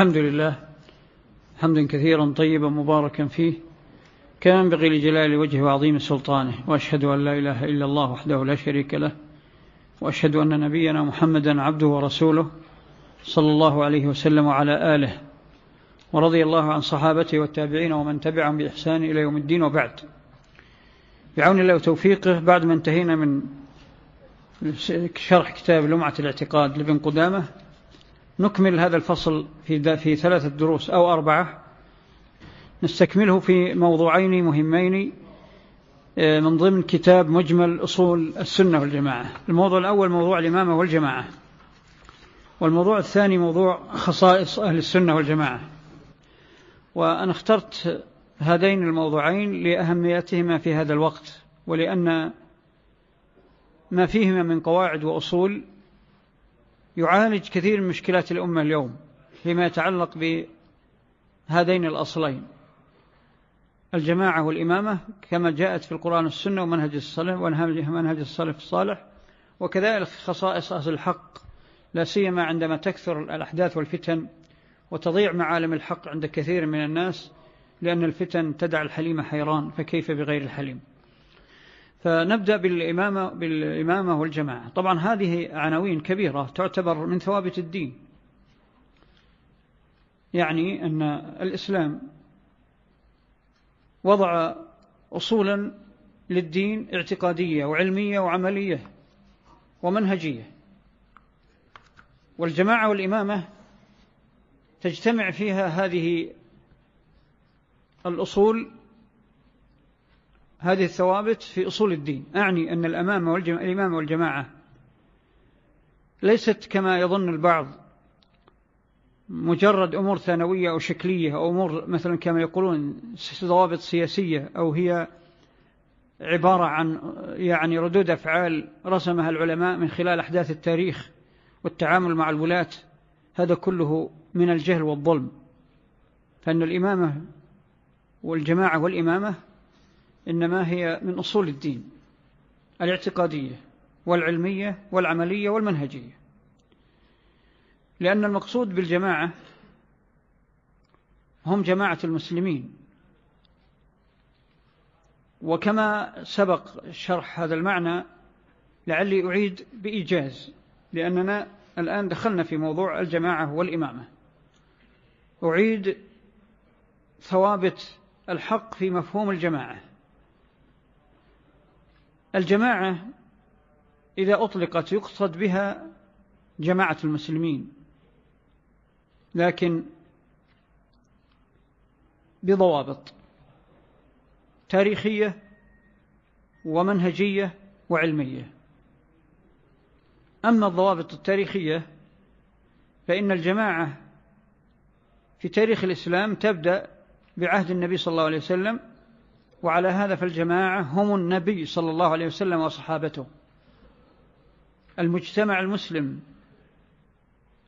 الحمد لله حمدا كثيرا طيبا مباركا فيه كما ينبغي لجلال وجهه وعظيم سلطانه وأشهد أن لا إله إلا الله وحده لا شريك له وأشهد أن نبينا محمدا عبده ورسوله صلى الله عليه وسلم وعلى آله ورضي الله عن صحابته والتابعين ومن تبعهم بإحسان إلى يوم الدين وبعد. بعون الله وتوفيقه بعد ما انتهينا من شرح كتاب لمعة الاعتقاد لابن قدامة نكمل هذا الفصل في, في ثلاثة دروس أو أربعة. نستكمله في موضوعين مهمين آه، من ضمن كتاب مجمل أصول السنة والجماعة. الموضوع الأول موضوع الإمامة والجماعة. والموضوع الثاني موضوع خصائص أهل السنة والجماعة. وأنا اخترت هذين الموضوعين لأهميتهما في هذا الوقت ولأن ما فيهما من قواعد وأصول يعالج كثير من مشكلات الأمة اليوم فيما يتعلق بهذين الأصلين. الجماعة والإمامة كما جاءت في القرآن والسنة ومنهج الصالح ومنهج الصالح الصالح وكذلك خصائص أهل الحق لا سيما عندما تكثر الأحداث والفتن وتضيع معالم الحق عند كثير من الناس لأن الفتن تدع الحليم حيران فكيف بغير الحليم؟ فنبدأ بالإمامة, بالإمامة والجماعة. طبعا هذه عناوين كبيرة تعتبر من ثوابت الدين. يعني أن الإسلام وضع أصولا للدين اعتقادية وعلمية وعملية ومنهجية. والجماعة والإمامة تجتمع فيها هذه الأصول هذه الثوابت في أصول الدين. أعني أن الأمامة والجماعة, الإمامة والجماعة ليست كما يظن البعض مجرد أمور ثانوية أو شكلية أو أمور مثلا كما يقولون ضوابط سياسية أو هي عبارة عن يعني ردود أفعال رسمها العلماء من خلال أحداث التاريخ والتعامل مع الولاة. هذا كله من الجهل والظلم. فأن الإمامة والجماعة والإمامة إنما هي من أصول الدين الاعتقادية والعلمية والعملية والمنهجية. لأن المقصود بالجماعة هم جماعة المسلمين. وكما سبق شرح هذا المعنى لعلي أعيد بإيجاز لأننا الآن دخلنا في موضوع الجماعة والإمامة. أعيد ثوابت الحق في مفهوم الجماعة. الجماعة إذا أطلقت يقصد بها جماعة المسلمين لكن بضوابط تاريخية ومنهجية وعلمية. أما الضوابط التاريخية فإن الجماعة في تاريخ الإسلام تبدأ بعهد النبي صلى الله عليه وسلم وعلى هذا فالجماعة هم النبي صلى الله عليه وسلم وصحابته. المجتمع المسلم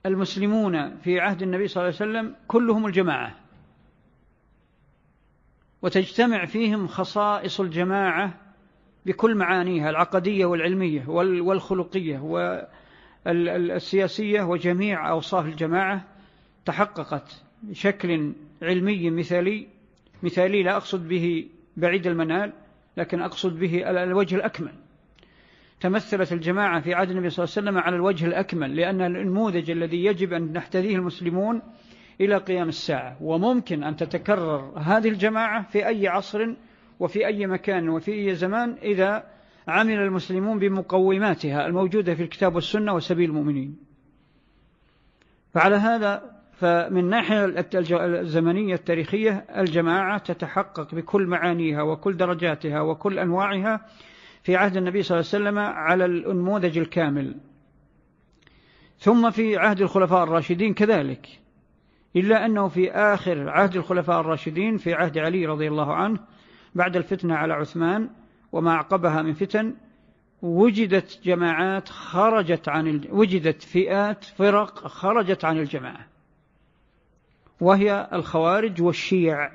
المسلمون في عهد النبي صلى الله عليه وسلم كلهم الجماعة. وتجتمع فيهم خصائص الجماعة بكل معانيها العقدية والعلمية والخلقية والسياسية وجميع أوصاف الجماعة تحققت بشكل علمي مثالي مثالي لا أقصد به بعيد المنال لكن أقصد به الوجه الأكمل. تمثلت الجماعة في عهد النبي صلى الله عليه وسلم على الوجه الأكمل لأن النموذج الذي يجب أن نحتذيه المسلمون إلى قيام الساعة. وممكن أن تتكرر هذه الجماعة في أي عصر وفي أي مكان وفي أي زمان إذا عمل المسلمون بمقوماتها الموجودة في الكتاب والسنة وسبيل المؤمنين. فعلى هذا فمن ناحية الزمنية التاريخية الجماعة تتحقق بكل معانيها وكل درجاتها وكل أنواعها في عهد النبي صلى الله عليه وسلم على النموذج الكامل ثم في عهد الخلفاء الراشدين كذلك إلا أنه في آخر عهد الخلفاء الراشدين في عهد علي رضي الله عنه بعد الفتنة على عثمان وما عقبها من فتن وجدت جماعات خرجت عن. وجدت فئات فرق خرجت عن الجماعة وهي الخوارج والشيع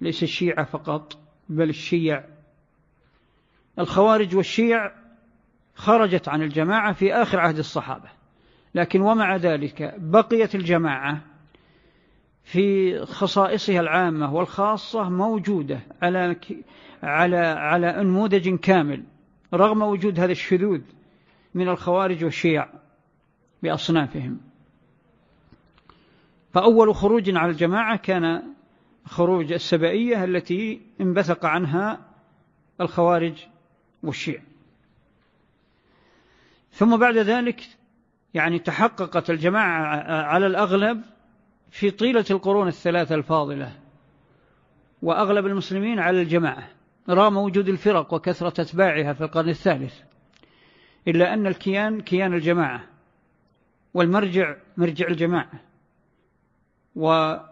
ليس الشيعة فقط بل الشيع. الخوارج والشيع خرجت عن الجماعة في آخر عهد الصحابة لكن ومع ذلك بقيت الجماعة في خصائصها العامة والخاصة موجودة على على على أنموذج كامل رغم وجود هذا الشذوذ من الخوارج والشيع بأصنافهم. فأول خروج على الجماعة كان خروج السبائية التي انبثق عنها الخوارج والشيع ثم بعد ذلك يعني تحققت الجماعة على الأغلب في طيلة القرون الثلاثة الفاضلة وأغلب المسلمين على الجماعة. رغم وجود الفرق وكثرة أتباعها في القرن الثالث إلا أن الكيان كيان الجماعة والمرجع مرجع الجماعة. والضوابط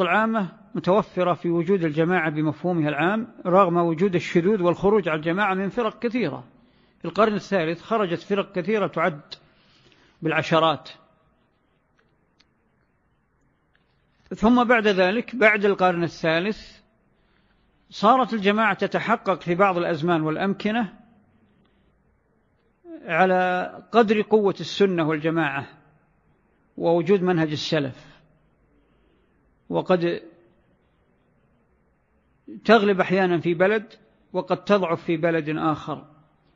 العامة متوفرة في وجود الجماعة بمفهومها العام رغم وجود الشذوذ والخروج على الجماعة من فرق كثيرة. في القرن الثالث خرجت فرق كثيرة تعد بالعشرات. ثم بعد ذلك بعد القرن الثالث صارت الجماعة تتحقق في بعض الأزمان والأمكنة على قدر قوة السنة والجماعة. ووجود منهج السلف. وقد تغلب أحيانا في بلد وقد تضعف في بلد آخر.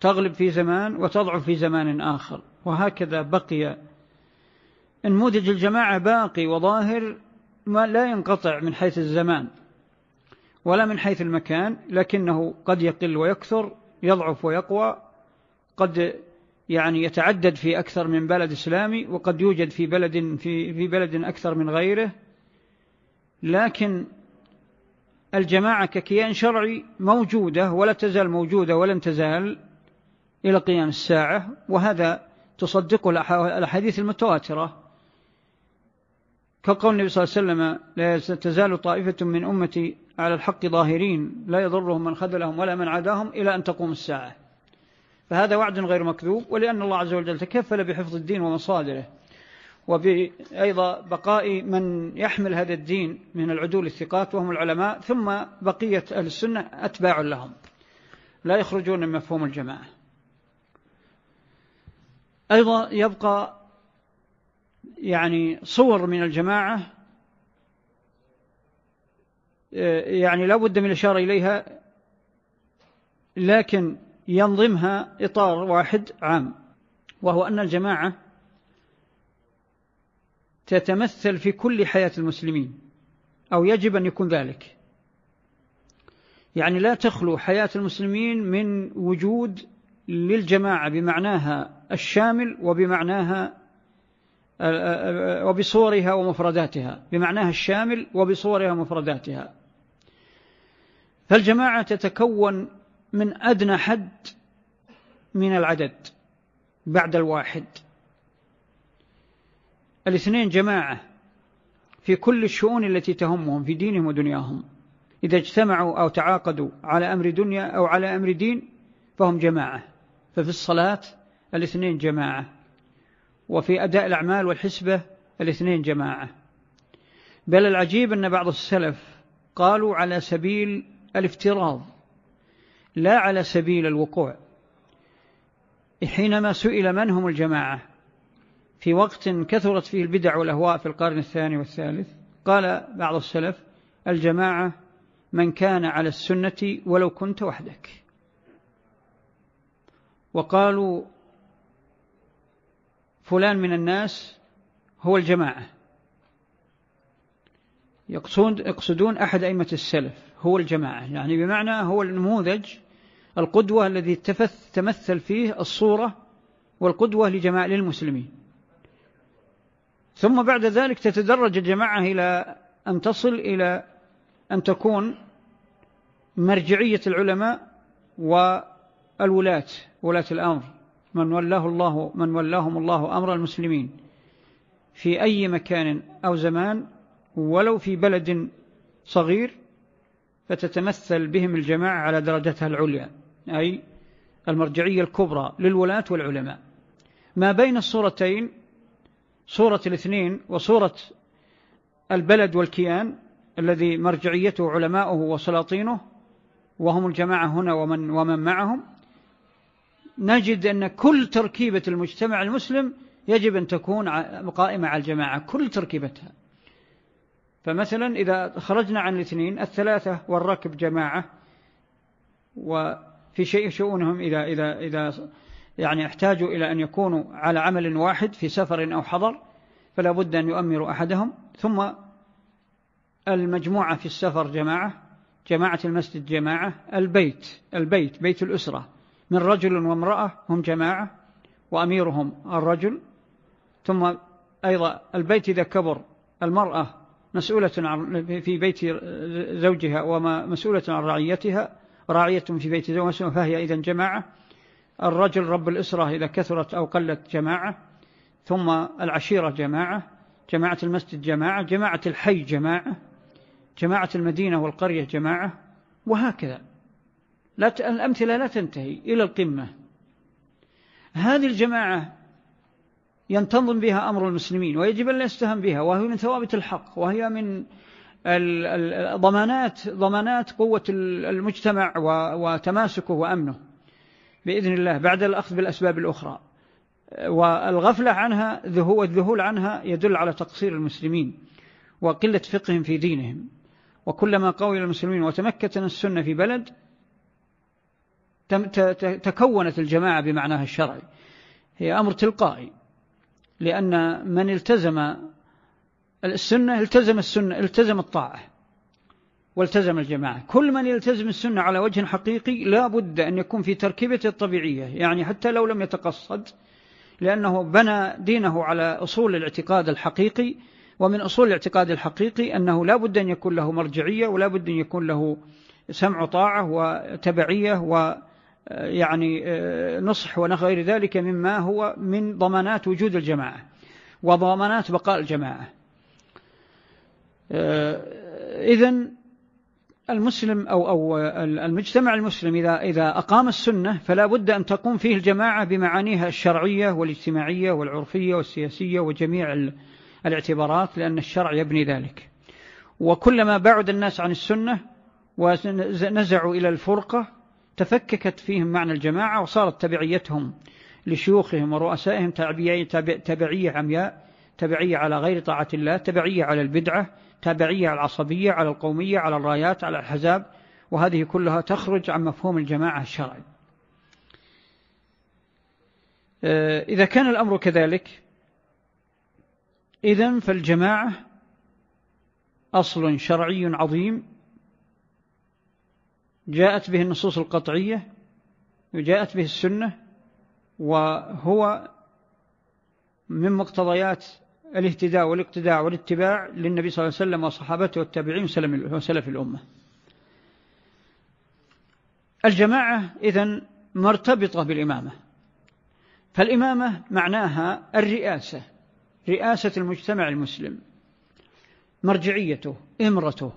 تغلب في زمان وتضعف في زمان آخر. وهكذا بقي. نموذج الجماعة باقي وظاهر ما لا ينقطع من حيث الزمان ولا من حيث المكان لكنه قد يقل ويكثر يضعف ويقوى قد يعني يتعدد في أكثر من بلد إسلامي وقد يوجد في بلد في في بلد أكثر من غيره. لكن الجماعة ككيان شرعي موجودة ولا تزال موجودة ولن تزال إلى قيام الساعة وهذا تصدقه الأحاديث المتواترة. كقول النبي صلى الله عليه وسلم لا تزال طائفة من أمتي على الحق ظاهرين لا يضرهم من خذلهم ولا من عاداهم إلى أن تقوم الساعة. فهذا وعد غير مكذوب ولأن الله عز وجل تكفل بحفظ الدين ومصادره. وأيضا بقاء من يحمل هذا الدين من العدول الثقات وهم العلماء ثم بقية أهل السنة أتباع لهم. لا يخرجون من مفهوم الجماعة. أيضا يبقى يعني صور من الجماعة يعني لا بد من الإشارة إليها لكن ينظمها إطار واحد عام وهو أن الجماعة تتمثل في كل حياة المسلمين أو يجب أن يكون ذلك. يعني لا تخلو حياة المسلمين من وجود للجماعة بمعناها الشامل وبمعناها وبصورها ومفرداتها بمعناها الشامل وبصورها ومفرداتها. فالجماعة تتكون من أدنى حد من العدد بعد الواحد. الاثنين جماعة في كل الشؤون التي تهمهم في دينهم ودنياهم. إذا اجتمعوا أو تعاقدوا على أمر دنيا أو على أمر دين فهم جماعة. ففي الصلاة الاثنين جماعة. وفي أداء الأعمال والحسبة الاثنين جماعة. بل العجيب أن بعض السلف قالوا على سبيل الافتراض. لا على سبيل الوقوع. حينما سئل من هم الجماعة في وقت كثرت فيه البدع والأهواء في القرن الثاني والثالث قال بعض السلف الجماعة من كان على السنة ولو كنت وحدك. وقالوا فلان من الناس هو الجماعة. يقصدون أحد أئمة السلف هو الجماعة. يعني بمعنى هو النموذج القدوة الذي تمثل فيه الصورة والقدوة لجماعة للمسلمين. ثم بعد ذلك تتدرج الجماعة إلى أن تصل إلى أن تكون مرجعية العلماء والولاة ولاة الأمر. من ولاه الله من ولاهم الله أمر المسلمين في أي مكان أو زمان ولو في بلد صغير فتتمثل بهم الجماعة على درجتها العليا. أي المرجعية الكبرى للولاة والعلماء. ما بين الصورتين صورة الاثنين وصورة البلد والكيان الذي مرجعيته علماؤه وسلاطينه وهم الجماعة هنا ومن, ومن معهم نجد أن كل تركيبة المجتمع المسلم يجب أن تكون قائمة على الجماعة كل تركيبتها. فمثلا إذا خرجنا عن الاثنين الثلاثة والركب جماعة وفي شيء شؤونهم إذا, إذا, إذا يعني احتاجوا إلى أن يكونوا على عمل واحد في سفر أو حضر فلا بد أن يؤمروا أحدهم. ثم المجموعة في السفر جماعة جماعة المسجد جماعة البيت البيت بيت الأسرة. من رجل وامرأة هم جماعة وأميرهم الرجل. ثم أيضا البيت إذا كبر المرأة مسؤولة في بيت زوجها ومسؤولة عن رعيتها. راعية في بيت زوجها فهي إذا جماعة الرجل رب الأسرة إذا كثرت أو قلت جماعة ثم العشيرة جماعة جماعة المسجد جماعة جماعة الحي جماعة جماعة المدينة والقرية جماعة وهكذا لا. الأمثلة لا تنتهي إلى القمة هذه الجماعة ينتظم بها أمر المسلمين ويجب أن يستهم بها وهي من ثوابت الحق وهي من الضمانات ضمانات قوة المجتمع وتماسكه وأمنه بإذن الله بعد الأخذ بالأسباب الأخرى. والغفلة عنها والذهول عنها يدل على تقصير المسلمين وقلة فقههم في دينهم. وكلما قوي المسلمين وتمكت السنة في بلد تكونت الجماعة بمعناها الشرعي. هي أمر تلقائي لأن من التزم السنة التزم السنة التزم الطاعة والتزم الجماعة. كل من يلتزم السنة على وجه حقيقي لا بد أن يكون في تركيبته الطبيعية يعني حتى لو لم يتقصد لأنه بنى دينه على أصول الاعتقاد الحقيقي ومن أصول الاعتقاد الحقيقي أنه لا بد أن يكون له مرجعية ولا بد أن يكون له سمع طاعة وتبعية ويعني آه، نصح ونغير ذلك مما هو من ضمانات وجود الجماعة وضمانات بقاء الجماعة. آه، إذن المسلم أو, أو المجتمع المسلم إذا, إذا أقام السنة فلا بد أن تقوم فيه الجماعة بمعانيها الشرعية والاجتماعية والعرفية والسياسية وجميع الاعتبارات لأن الشرع يبني ذلك. وكلما بعد الناس عن السنة ونزعوا إلى الفرقة تفككت فيهم معنى الجماعة وصارت تبعيتهم لشيوخهم ورؤسائهم تبعية عمياء تبعية على غير طاعة الله تبعية على البدعة تبعية على العصبية على القومية على الرايات على الحزاب وهذه كلها تخرج عن مفهوم الجماعة الشرعي. آه، إذا كان الأمر كذلك إذن فالجماعة أصل شرعي عظيم جاءت به النصوص القطعية وجاءت به السنة وهو من مقتضيات الاهتداء والاقتداء والاتباع للنبي صلى الله عليه وسلم وصحابته والتابعين وسلف الأمة. الجماعة إذن مرتبطة بالإمامة. فالإمامة معناها الرئاسة رئاسة المجتمع المسلم مرجعيته إمرته.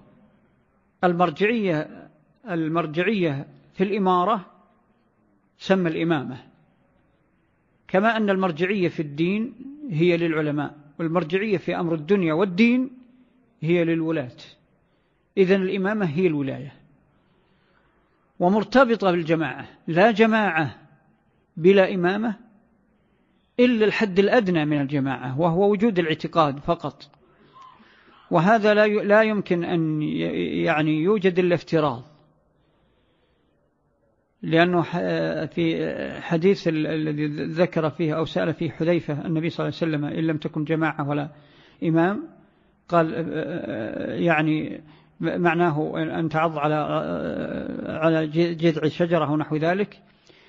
المرجعية المرجعية في الإمارة سمى الإمامة. كما أن المرجعية في الدين هي للعلماء. والمرجعية في أمر الدنيا والدين هي للولاة. إذن الإمامة هي الولاية. ومرتبطة بالجماعة. لا جماعة بلا إمامة إلا الحد الأدنى من الجماعة وهو وجود الاعتقاد فقط. وهذا لا يمكن أن يعني يوجد إلا افتراض لأنه في حديث الذي ذكر فيه أو سأل فيه حذيفة النبي صلى الله عليه وسلم إن لم تكن جماعة ولا إمام قال يعني معناه أن تعض على على جذع شجرة ونحو ذلك.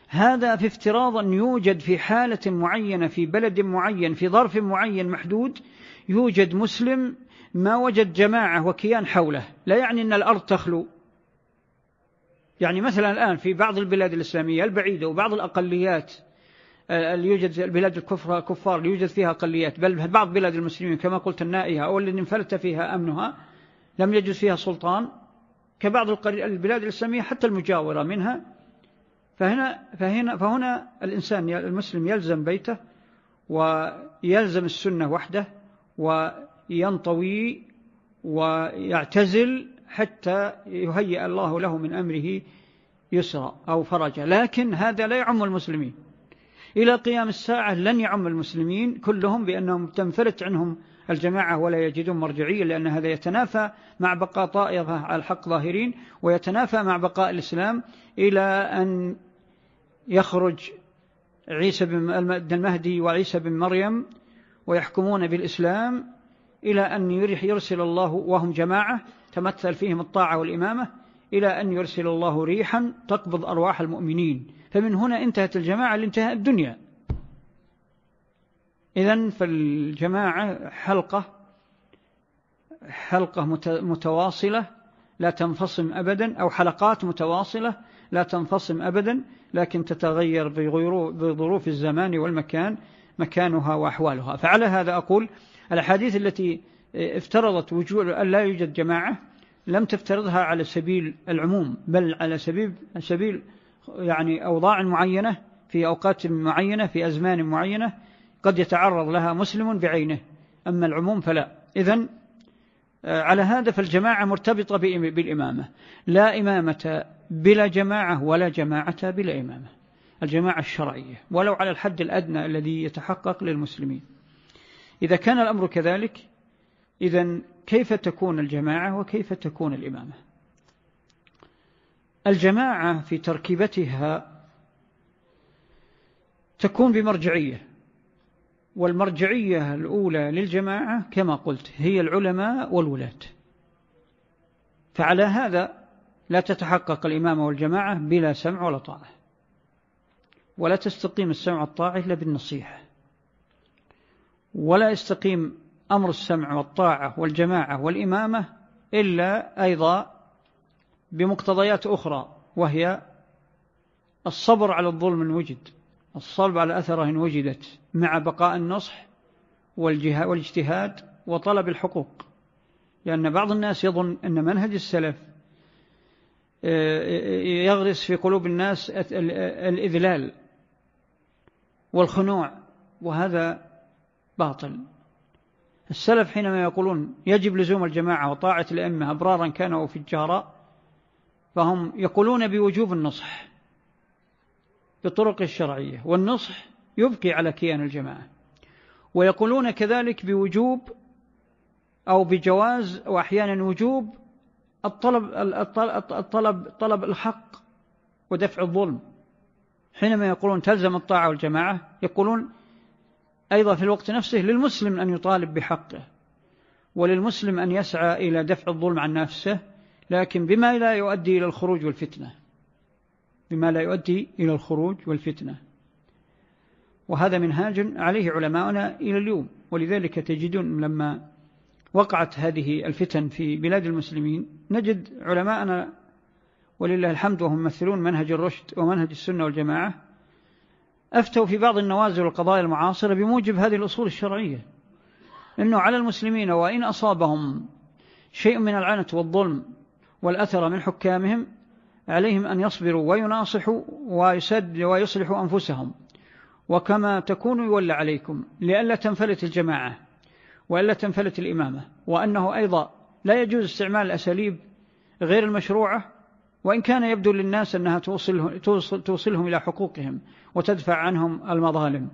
هذا في افتراض أن يوجد في حالة معينة في بلد معين في ظرف معين محدود يوجد مسلم ما وجد جماعة وكيان حوله. لا يعني أن الأرض تخلو. يعني مثلا الآن في بعض البلاد الإسلامية البعيدة وبعض الأقليات آه، اللي يوجد البلاد الكفر كفار يوجد فيها أقليات بل بعض بلاد المسلمين كما قلت النائية أو الذي انفلت فيها أمنها لم يجد فيها سلطان كبعض البلاد الإسلامية حتى المجاورة منها. فهنا, فهنا, فهنا الإنسان المسلم يلزم بيته ويلزم السنة وحده وينطوي ويعتزل حتى يهيئ الله له من أمره يسرا أو فرجا. لكن هذا لا يعم المسلمين. إلى قيام الساعة لن يعم المسلمين كلهم بأنهم تنفلت عنهم الجماعة ولا يجدون مرجعية لأن هذا يتنافى مع بقاء طائفة على الحق ظاهرين ويتنافى مع بقاء الإسلام إلى أن يخرج عيسى بن المهدي وعيسى بن مريم ويحكمون بالإسلام إلى أن يرسل الله وهم جماعة تمثل فيهم الطاعة والإمامة إلى أن يرسل الله ريحا تقبض أرواح المؤمنين. فمن هنا انتهت الجماعة لانتهاء الدنيا. إذن فالجماعة حلقة حلقة متواصلة لا تنفصم أبدا أو حلقات متواصلة لا تنفصم أبدا لكن تتغير بظروف الزمان والمكان مكانها وأحوالها. فعلى هذا أقول الأحاديث التي افترضت وجود أن لا يوجد جماعة لم تفترضها على سبيل العموم بل على سبيل, سبيل يعني أوضاع معينة في أوقات معينة في أزمان معينة قد يتعرض لها مسلم بعينه. أما العموم فلا. آه، على هذا فالجماعة مرتبطة بالإمامة. لا إمامة بلا جماعة ولا جماعة بلا إمامة. الجماعة الشرعية. ولو على الحد الأدنى الذي يتحقق للمسلمين. إذا كان الأمر كذلك إذا كيف تكون الجماعة وكيف تكون الإمامة؟ الجماعة في تركيبتها تكون بمرجعية والمرجعية الأولى للجماعة كما قلت هي العلماء والولاة. فعلى هذا لا تتحقق الإمامة والجماعة بلا سمع ولا طاعة ولا تستقيم السمع والطاعة إلا بالنصيحة ولا يستقيم أمر السمع والطاعة والجماعة والإمامة إلا أيضا بمقتضيات أخرى وهي الصبر على الظلم إن وجد الصلب على أثره إن وجدت مع بقاء النصح والاجتهاد وطلب الحقوق. لأن بعض الناس يظن أن منهج السلف آه، يغرس في قلوب الناس الإذلال والخنوع وهذا باطل. السلف حينما يقولون يجب لزوم الجماعة وطاعة الأئمة أبرارا كانوا فجارا فهم يقولون بوجوب النصح بالطرق الشرعية والنصح يبقي على كيان الجماعة ويقولون كذلك بوجوب أو بجواز وأحيانا وجوب الطلب, الطلب, طلب الحق ودفع الظلم. حينما يقولون تلزم الطاعة والجماعة يقولون أيضا في الوقت نفسه للمسلم أن يطالب بحقه وللمسلم أن يسعى إلى دفع الظلم عن نفسه لكن بما لا يؤدي إلى الخروج والفتنة. بما لا يؤدي إلى الخروج والفتنة. وهذا منهاج عليه علماؤنا إلى اليوم ولذلك تجدون لما وقعت هذه الفتن في بلاد المسلمين نجد علماءنا ولله الحمد وهم يمثلون منهج الرشد ومنهج السنة والجماعة أفتوا في بعض النوازل والقضايا المعاصرة بموجب هذه الأصول الشرعية. إنه على المسلمين وإن أصابهم شيء من العنة والظلم والأثر من حكامهم عليهم أن يصبروا ويناصحوا ويسد ويصلحوا أنفسهم. وكما تكونوا يولى عليكم لئلا تنفلت الجماعة وإلا تنفلت الإمامة. وأنه أيضا لا يجوز استعمال الأساليب غير المشروعة وإن كان يبدو للناس أنها توصل توصلهم إلى حقوقهم. وتدفع عنهم المظالم.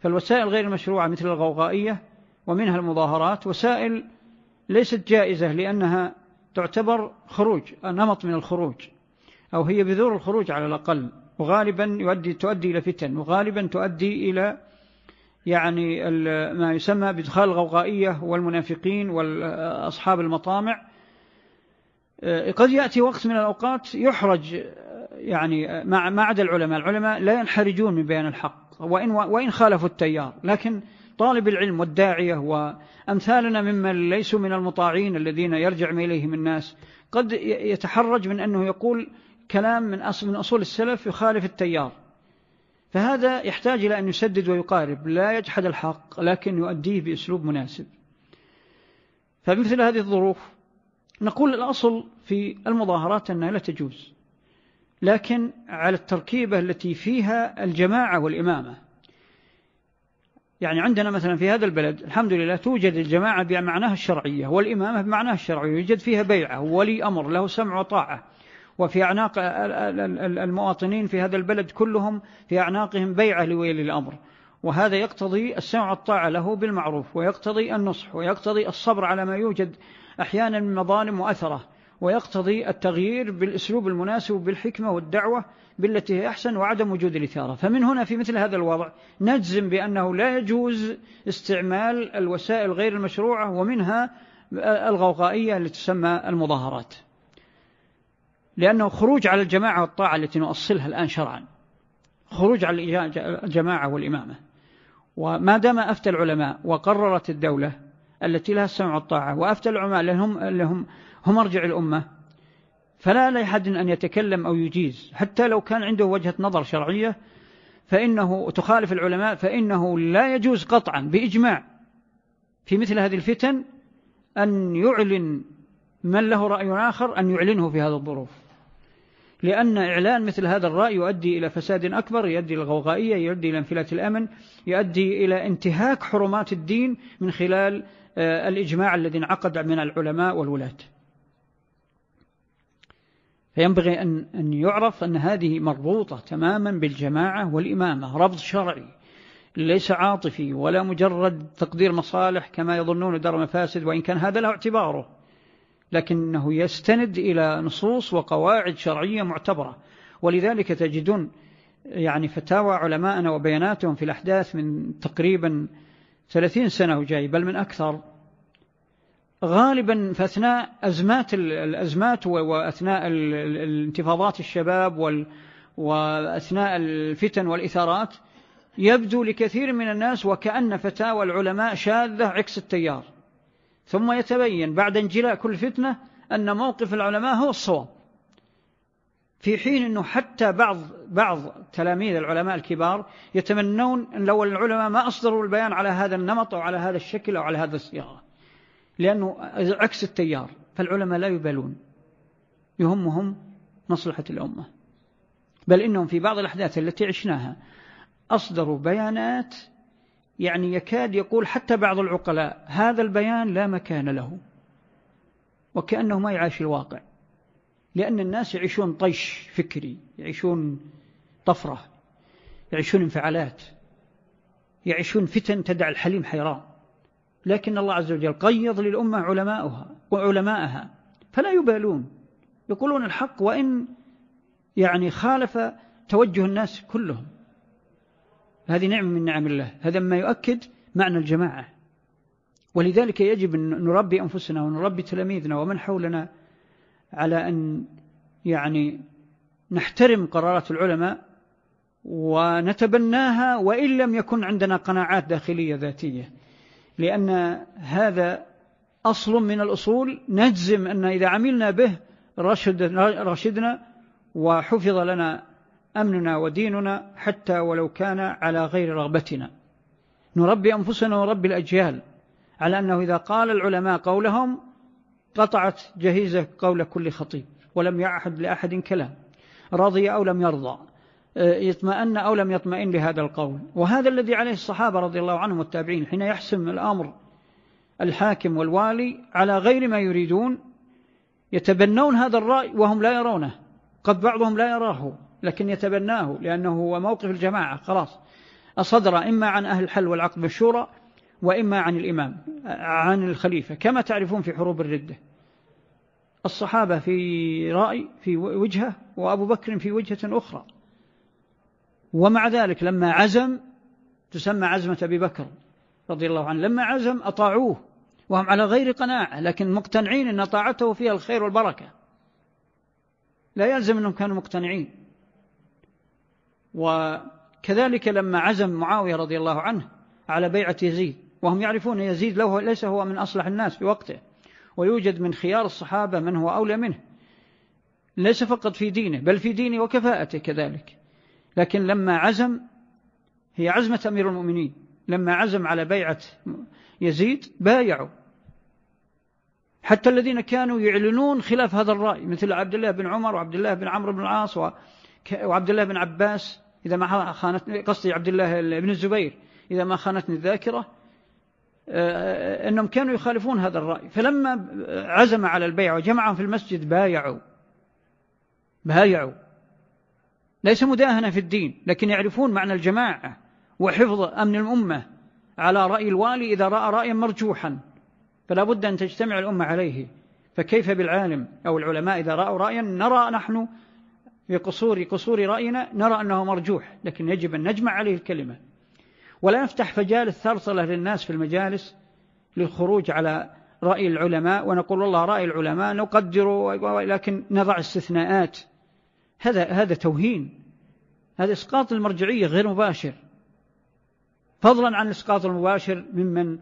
فالوسائل غير المشروعة مثل الغوغائية ومنها المظاهرات وسائل ليست جائزة لأنها تعتبر خروج نمط من الخروج أو هي بذور الخروج على الأقل وغالبا يؤدي تؤدي إلى فتن وغالبا تؤدي إلى يعني ما يسمى بإدخال الغوغائية والمنافقين وأصحاب المطامع. آه، قد يأتي وقت من الأوقات يحرج يعني مع ما عدا العلماء. العلماء لا ينحرجون من بيان الحق. وإن, وإن خالفوا التيار. لكن طالب العلم والداعية وأمثالنا ممن ليسوا من المطاعين الذين يرجع إليهم الناس قد يتحرج من أنه يقول كلام من أصل, من أصول السلف يخالف التيار. فهذا يحتاج إلى أن يسدد ويقارب. لا يجحد الحق لكن يؤديه بأسلوب مناسب. فبمثل هذه الظروف نقول الأصل في المظاهرات أنها لا تجوز. لكن على التركيبة التي فيها الجماعة والإمامة. يعني عندنا مثلا في هذا البلد الحمد لله توجد الجماعة بمعناها الشرعية والإمامة بمعناها الشرعي يوجد فيها بيعة ولي أمر له سمع وطاعة. وفي أعناق المواطنين في هذا البلد كلهم في أعناقهم بيعة لولي الأمر. وهذا يقتضي السمع والطاعة له بالمعروف ويقتضي النصح ويقتضي الصبر على ما يوجد أحيانا من مظالم وأثرة. ويقتضي التغيير بالأسلوب المناسب بالحكمة والدعوة بالتي هي أحسن وعدم وجود الإثارة. فمن هنا في مثل هذا الوضع نجزم بأنه لا يجوز استعمال الوسائل غير المشروعة ومنها الغوغائية التي تسمى المظاهرات. لأنه خروج على الجماعة والطاعة التي نؤصلها الآن شرعا. خروج على الجماعة والإمامة. وما دام أفتى العلماء وقررت الدولة التي لها السمع والطاعة وأفتى العلماء لهم, لهم هم مرجع الأمة. فلا لأحد أن يتكلم أو يجيز. حتى لو كان عنده وجهة نظر شرعية فإنه تخالف العلماء فإنه لا يجوز قطعا بإجماع في مثل هذه الفتن أن يعلن من له رأي آخر أن يعلنه في هذه الظروف. لأن إعلان مثل هذا الرأي يؤدي إلى فساد أكبر يؤدي إلى الغوغائية يؤدي إلى انفلات الأمن يؤدي إلى انتهاك حرمات الدين من خلال آه، الإجماع الذي انعقد من العلماء والولاة. فينبغي أن أن يعرف أن هذه مربوطة تماما بالجماعة والإمامة ربط شرعي ليس عاطفي ولا مجرد تقدير مصالح كما يظنون دار مفاسد وإن كان هذا له اعتباره. لكنه يستند إلى نصوص وقواعد شرعية معتبرة. ولذلك تجدون يعني فتاوى علماءنا وبياناتهم في الأحداث من تقريبا ثلاثين سنة وجاي بل من أكثر غالبا في أثناء أزمات الأزمات وأثناء الانتفاضات الشباب وأثناء الفتن والإثارات يبدو لكثير من الناس وكأن فتاوى العلماء شاذة عكس التيار. ثم يتبين بعد انجلاء كل فتنة أن موقف العلماء هو الصواب. في حين أنه حتى بعض بعض تلاميذ العلماء الكبار يتمنون أن لو العلماء ما أصدروا البيان على هذا النمط أو على هذا الشكل أو على هذا الصياغة. لأنه عكس التيار فالعلماء لا يبالون. يهمهم مصلحة الأمة. بل إنهم في بعض الأحداث التي عشناها أصدروا بيانات يعني يكاد يقول حتى بعض العقلاء هذا البيان لا مكان له. وكأنه ما يعيش الواقع. لأن الناس يعيشون طيش فكري يعيشون طفرة يعيشون انفعالات يعيشون فتن تدع الحليم حيران. لكن الله عز وجل قيض للأمة علماؤها وعلماءها فلا يبالون. يقولون الحق وإن يعني خالف توجه الناس كلهم. هذه نعمة من نعم الله. هذا ما يؤكد معنى الجماعة. ولذلك يجب أن نربي أنفسنا ونربي تلاميذنا ومن حولنا على أن يعني نحترم قرارات العلماء ونتبناها وإن لم يكن عندنا قناعات داخلية ذاتية. لأن هذا أصل من الأصول نجزم أن إذا عملنا به رشد رشدنا وحفظ لنا أمننا وديننا حتى ولو كان على غير رغبتنا. نربي أنفسنا ونربي الأجيال على أنه إذا قال العلماء قولهم قطعت جهيزة قول كل خطيب ولم يعهد لأحد كلام رضي أو لم يرضى. يطمئن أو لم يطمئن لهذا القول. وهذا الذي عليه الصحابة رضي الله عنهم والتابعين حين يحسم الأمر الحاكم والوالي على غير ما يريدون يتبنون هذا الرأي وهم لا يرونه. قد بعضهم لا يراه لكن يتبناه لأنه هو موقف الجماعة خلاص. أصدر إما عن أهل الحل والعقد بالشورى وإما عن الإمام عن الخليفة كما تعرفون في حروب الردة. الصحابة في رأي في وجهة وأبو بكر في وجهة أخرى. ومع ذلك لما عزم تسمى عزمة أبي بكر رضي الله عنه لما عزم أطاعوه وهم على غير قناعة لكن مقتنعين أن طاعته فيها الخير والبركة. لا يلزم أنهم كانوا مقتنعين. وكذلك لما عزم معاوية رضي الله عنه على بيعة يزيد وهم يعرفون يزيد له ليس هو من أصلح الناس في وقته ويوجد من خيار الصحابة من هو أولى منه. ليس فقط في دينه بل في دينه وكفاءته كذلك. لكن لما عزم هي عزمة أمير المؤمنين لما عزم على بيعة يزيد بايعوا. حتى الذين كانوا يعلنون خلاف هذا الرأي مثل عبد الله بن عمر وعبد الله بن عمرو بن العاص وعبد الله بن عباس إذا ما خانتني قصدي عبد الله بن الزبير إذا ما خانتني الذاكرة آه، أنهم كانوا يخالفون هذا الرأي. فلما عزم على البيع وجمعهم في المسجد بايعوا. بايعوا. ليس مداهنة في الدين لكن يعرفون معنى الجماعة وحفظ أمن الأمة على رأي الوالي إذا رأى رأيا مرجوحا. فلا بد أن تجتمع الأمة عليه. فكيف بالعالم أو العلماء إذا رأوا رأيا نرى نحن في قصور قصور رأينا نرى أنه مرجوح لكن يجب أن نجمع عليه الكلمة. ولا نفتح فجال الثرصلة للناس في المجالس للخروج على رأي العلماء ونقول والله رأي العلماء نقدر لكن نضع استثناءات. هذا هذا توهين. هذا إسقاط المرجعية غير مباشر. فضلا عن الإسقاط المباشر ممن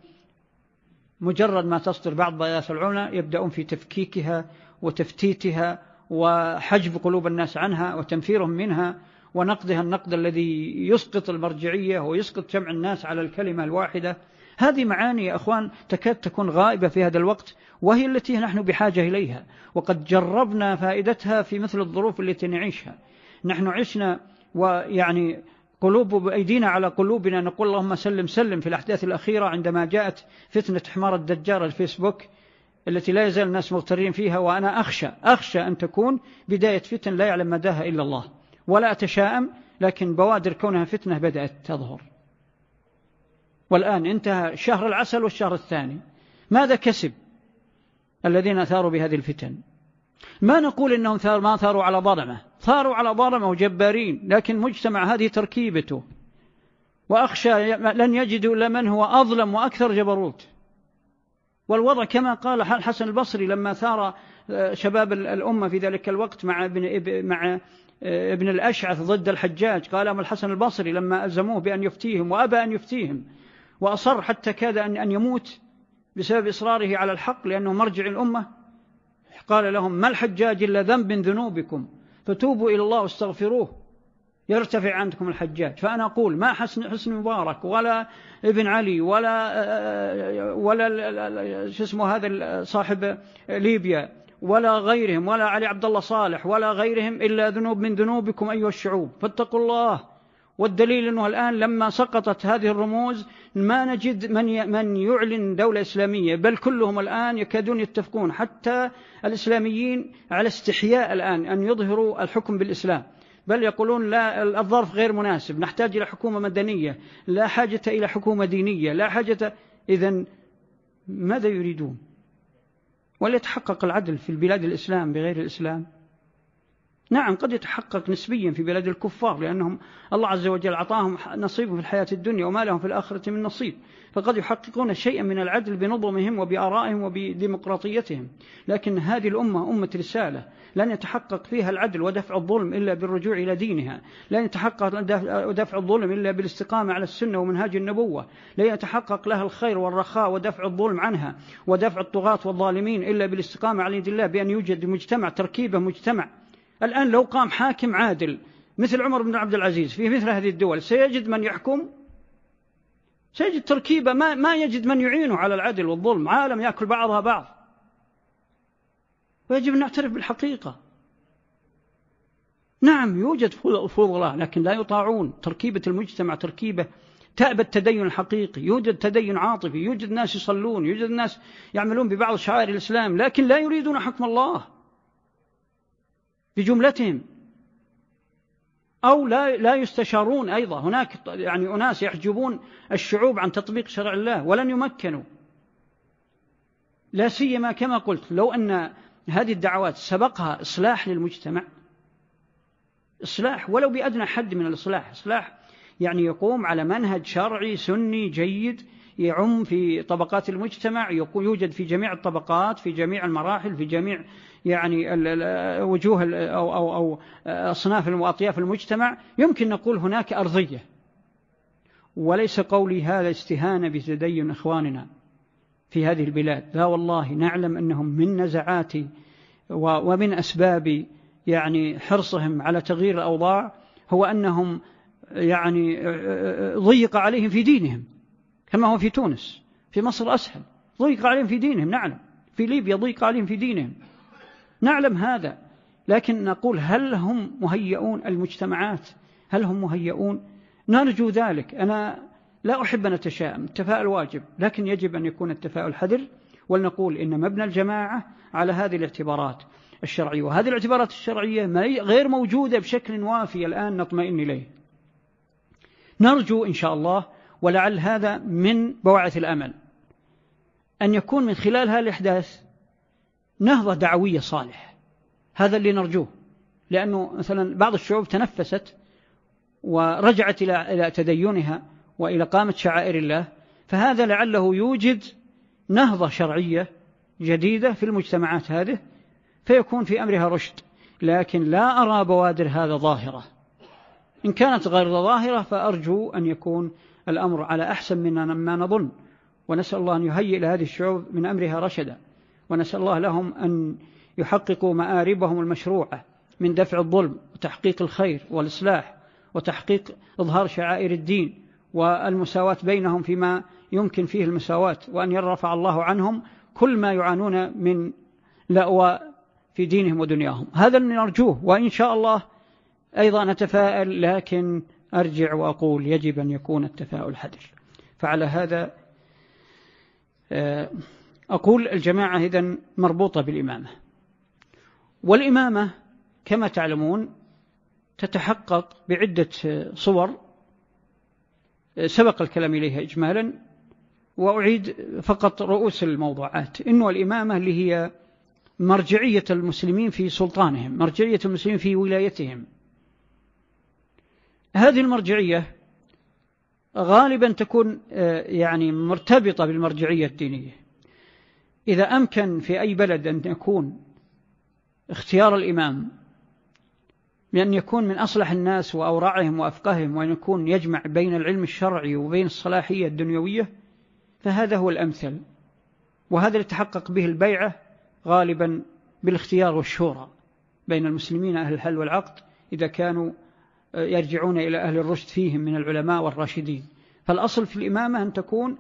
مجرد ما تصدر بعض بياس العلماء يبدأون في تفكيكها وتفتيتها وحجب قلوب الناس عنها وتنفيرهم منها ونقدها النقد الذي يسقط المرجعية ويسقط جمع الناس على الكلمة الواحدة. هذه معاني يا أخوان تكاد تكون غائبة في هذا الوقت وهي التي نحن بحاجة إليها وقد جربنا فائدتها في مثل الظروف التي نعيشها. نحن عشنا ويعني قلوب بأيدينا على قلوبنا نقول اللهم سلم سلم في الأحداث الأخيرة عندما جاءت فتنة حمار الدجار الفيسبوك التي لا يزال الناس مغترين فيها وأنا أخشى أخشى أن تكون بداية فتن لا يعلم مداها إلا الله. ولا أتشائم لكن بوادر كونها فتنة بدأت تظهر. والآن انتهى شهر العسل والشهر الثاني. ماذا كسب الذين ثاروا بهذه الفتن؟ ما نقول إنهم ثار ما ثاروا على ظلمة. ثاروا على ظلمة وجبارين لكن مجتمع هذه تركيبته. وأخشى لن يجدوا إلا من هو أظلم وأكثر جبروت. والوضع كما قال الحسن البصري لما ثار آه، شباب الأمة في ذلك الوقت مع ابن, مع آه، ابن الأشعث ضد الحجاج. قال الحسن البصري لما ألزموه بأن يفتيهم وأبى أن يفتيهم وأصر حتى كاد أن يموت بسبب إصراره على الحق لأنه مرجع الأمة. قال لهم ما الحجاج إلا ذنب من ذنوبكم؟ فتوبوا إلى الله واستغفروه. يرتفع عنكم الحجاج. فأنا أقول ما حسن حسن مبارك ولا ابن علي ولا ولا شو اسمه هذا صاحب ليبيا ولا غيرهم ولا علي عبد الله صالح ولا غيرهم إلا ذنوب من ذنوبكم أيها الشعوب. فاتقوا الله. والدليل أنه الآن لما سقطت هذه الرموز ما نجد من من يعلن دولة إسلامية بل كلهم الآن يكادون يتفقون حتى الإسلاميين على استحياء الآن أن يظهروا الحكم بالإسلام. بل يقولون لا الظرف غير مناسب نحتاج إلى حكومة مدنية لا حاجة إلى حكومة دينية لا حاجة إذا ماذا يريدون؟ وليتحقق العدل في البلاد الإسلام بغير الإسلام؟ نعم قد يتحقق نسبيا في بلاد الكفار لأنهم الله عز وجل أعطاهم نصيب في الحياة الدنيا وما لهم في الآخرة من نصيب. فقد يحققون شيئا من العدل بنظمهم وبآرائهم وبديمقراطيتهم. لكن هذه الأمة أمة رسالة لن يتحقق فيها العدل ودفع الظلم إلا بالرجوع إلى دينها. لن يتحقق دفع الظلم إلا بالاستقامة على السنة ومنهاج النبوة. لن يتحقق لها الخير والرخاء ودفع الظلم عنها ودفع الطغاة والظالمين إلا بالاستقامة على يد الله بأن يوجد مجتمع تركيبة مجتمع. الآن لو قام حاكم عادل مثل عمر بن عبد العزيز في مثل هذه الدول سيجد من يحكم؟ سيجد تركيبة ما, ما يجد من يعينه على العدل والظلم عالم يأكل بعضها بعض. ويجب أن نعترف بالحقيقة. نعم يوجد فضلاء لكن لا يطاعون. تركيبة المجتمع تركيبة تأبى التدين الحقيقي. يوجد تدين عاطفي يوجد ناس يصلون يوجد ناس يعملون ببعض شعائر الإسلام لكن لا يريدون حكم الله. بجملتهم. أو لا لا يستشارون أيضا. هناك يعني أناس يحجبون الشعوب عن تطبيق شرع الله ولن يمكنوا. لا سيما كما قلت لو أن هذه الدعوات سبقها إصلاح للمجتمع إصلاح ولو بأدنى حد من الإصلاح. إصلاح يعني يقوم على منهج شرعي سني جيد يعم في طبقات المجتمع يوجد في جميع الطبقات في جميع المراحل في جميع يعني وجوه أو, أو, أو أصناف وأطياف المجتمع. يمكن نقول هناك أرضية. وليس قولي هذا استهانة بتدين إخواننا في هذه البلاد. لا والله نعلم أنهم من نزعات ومن أسباب يعني حرصهم على تغيير الأوضاع هو أنهم يعني ضيق عليهم في دينهم. كما هو في تونس في مصر أسهل. ضيق عليهم في دينهم نعلم. في ليبيا ضيق عليهم في دينهم. نعلم هذا. لكن نقول هل هم مهيئون المجتمعات؟ هل هم مهيئون؟ نرجو ذلك. أنا لا أحب أن أتشائم. التفاؤل واجب لكن يجب أن يكون التفاؤل حذر ولنقول إن مبنى الجماعة على هذه الاعتبارات الشرعية. وهذه الاعتبارات الشرعية غير موجودة بشكل وافي الآن نطمئن إليه. نرجو إن شاء الله ولعل هذا من بواعث الأمل. أن يكون من خلال الإحداث نهضة دعوية صالحة هذا اللي نرجوه. لأنه مثلا بعض الشعوب تنفست ورجعت إلى تدينها وإلى قامة شعائر الله. فهذا لعله يوجد نهضة شرعية جديدة في المجتمعات هذه. فيكون في أمرها رشد. لكن لا أرى بوادر هذا ظاهرة. إن كانت غير ظاهرة فأرجو أن يكون الأمر على أحسن من ما نظن. ونسأل الله أن يهيئ لهذه الشعوب من أمرها رشدا. ونسأل الله لهم أن يحققوا مآربهم المشروعة من دفع الظلم وتحقيق الخير والإصلاح وتحقيق إظهار شعائر الدين والمساواة بينهم فيما يمكن فيه المساواة وأن يرفع الله عنهم كل ما يعانون من لأواء في دينهم ودنياهم. هذا اللي نرجوه. وإن شاء الله أيضا نتفائل لكن أرجع وأقول يجب أن يكون التفاؤل حذر. فعلى هذا آه، أقول الجماعة إذن مربوطة بالإمامة. والإمامة كما تعلمون تتحقق بعدة صور سبق الكلام إليها إجمالا وأعيد فقط رؤوس الموضوعات. إنه الإمامة اللي هي مرجعية المسلمين في سلطانهم مرجعية المسلمين في ولايتهم هذه المرجعية غالبا تكون آه، يعني مرتبطة بالمرجعية الدينية. إذا أمكن في أي بلد أن يكون اختيار الإمام بأن يكون من أصلح الناس وأورعهم وأفقههم وأن يكون يجمع بين العلم الشرعي وبين الصلاحية الدنيوية فهذا هو الأمثل. وهذا اللي تحقق به البيعة غالبا بالإختيار والشورى بين المسلمين أهل الحل والعقد إذا كانوا يرجعون إلى أهل الرشد فيهم من العلماء والراشدين. فالأصل في الإمامة أن تكون